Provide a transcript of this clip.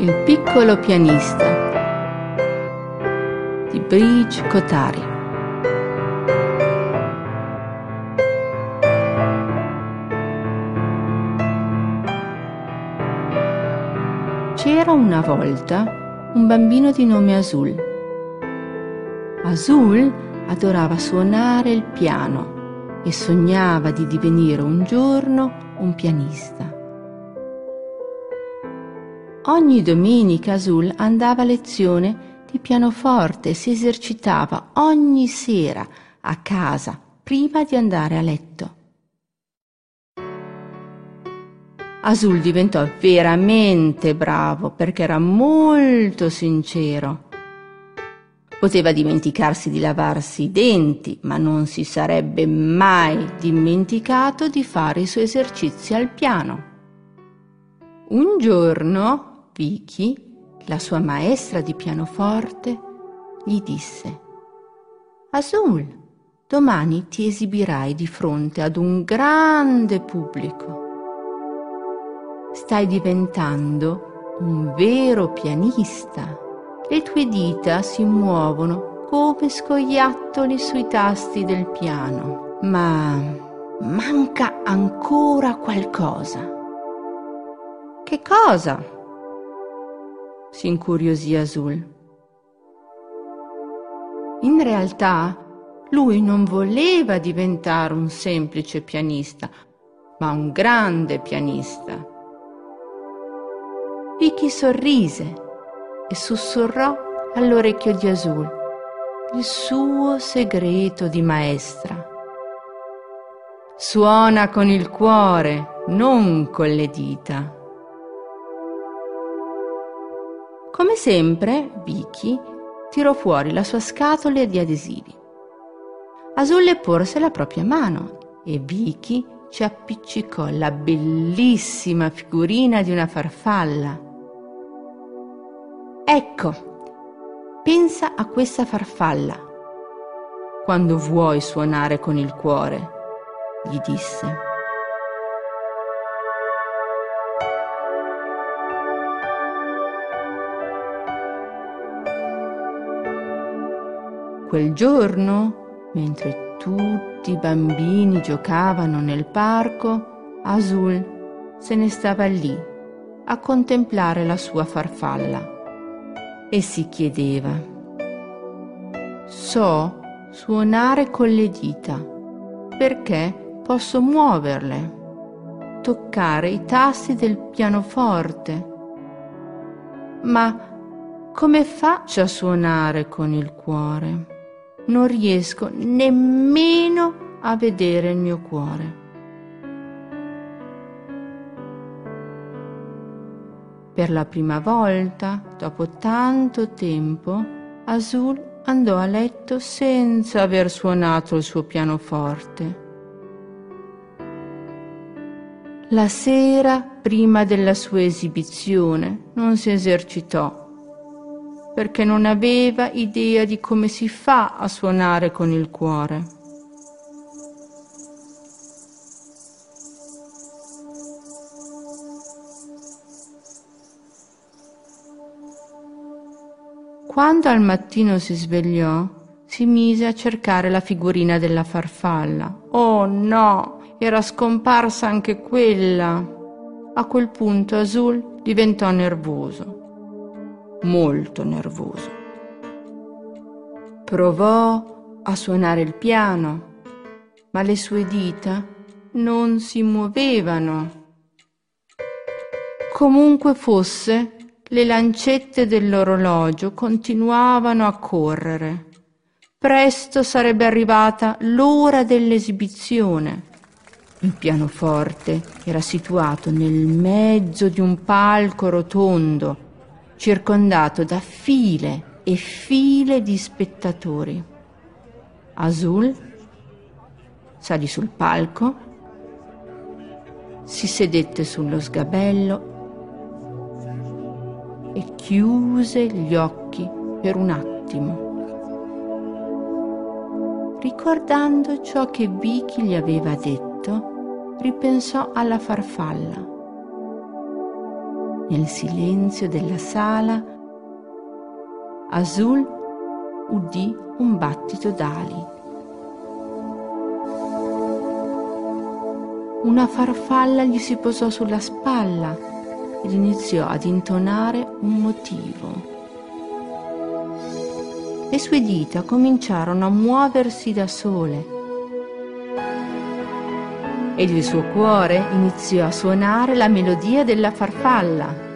Il piccolo pianista di Bridge Kotari. C'era una volta un bambino di nome Azul. Azul adorava suonare il piano e sognava di divenire un giorno un pianista. Ogni domenica Azul andava a lezione di pianoforte e si esercitava ogni sera a casa prima di andare a letto. Azul diventò veramente bravo perché era molto sincero. Poteva dimenticarsi di lavarsi i denti, ma non si sarebbe mai dimenticato di fare i suoi esercizi al piano. Un giorno Vicky, la sua maestra di pianoforte, gli disse Azul, domani ti esibirai di fronte ad un grande pubblico. Stai diventando un vero pianista. Le tue dita si muovono come scoiattoli sui tasti del piano, ma manca ancora qualcosa. Che cosa? Si incuriosì Azul. In realtà lui non voleva diventare un semplice pianista, ma un grande pianista. Vicky sorrise e sussurrò all'orecchio di Azul il suo segreto di maestra. Suona con il cuore, non con le dita. Come sempre, Vicky tirò fuori la sua scatola di adesivi. Azul le porse la propria mano e Vicky ci appiccicò la bellissima figurina di una farfalla. Ecco, pensa a questa farfalla quando vuoi suonare con il cuore, gli disse. Quel giorno, mentre tutti i bambini giocavano nel parco, Azul se ne stava lì a contemplare la sua farfalla e si chiedeva, so suonare con le dita perché posso muoverle, toccare i tasti del pianoforte, ma come faccio a suonare con il cuore? Non riesco nemmeno a vedere il mio cuore. Per la prima volta, dopo tanto tempo, Azul andò a letto senza aver suonato il suo pianoforte. La sera prima della sua esibizione non si esercitò perché non aveva idea di come si fa a suonare con il cuore. Quando al mattino si svegliò, si mise a cercare la figurina della farfalla. Oh no, era scomparsa anche quella. A quel punto Azul diventò nervoso molto nervoso. Provò a suonare il piano, ma le sue dita non si muovevano. Comunque fosse, le lancette dell'orologio continuavano a correre. Presto sarebbe arrivata l'ora dell'esibizione. Il pianoforte era situato nel mezzo di un palco rotondo circondato da file e file di spettatori. Azul salì sul palco, si sedette sullo sgabello e chiuse gli occhi per un attimo, ricordando ciò che Vicky gli aveva detto, ripensò alla farfalla Nel silenzio della sala, Azul udì un battito d'ali. Una farfalla gli si posò sulla spalla ed iniziò ad intonare un motivo. Le sue dita cominciarono a muoversi da sole ed il suo cuore iniziò a suonare la melodia della farfalla.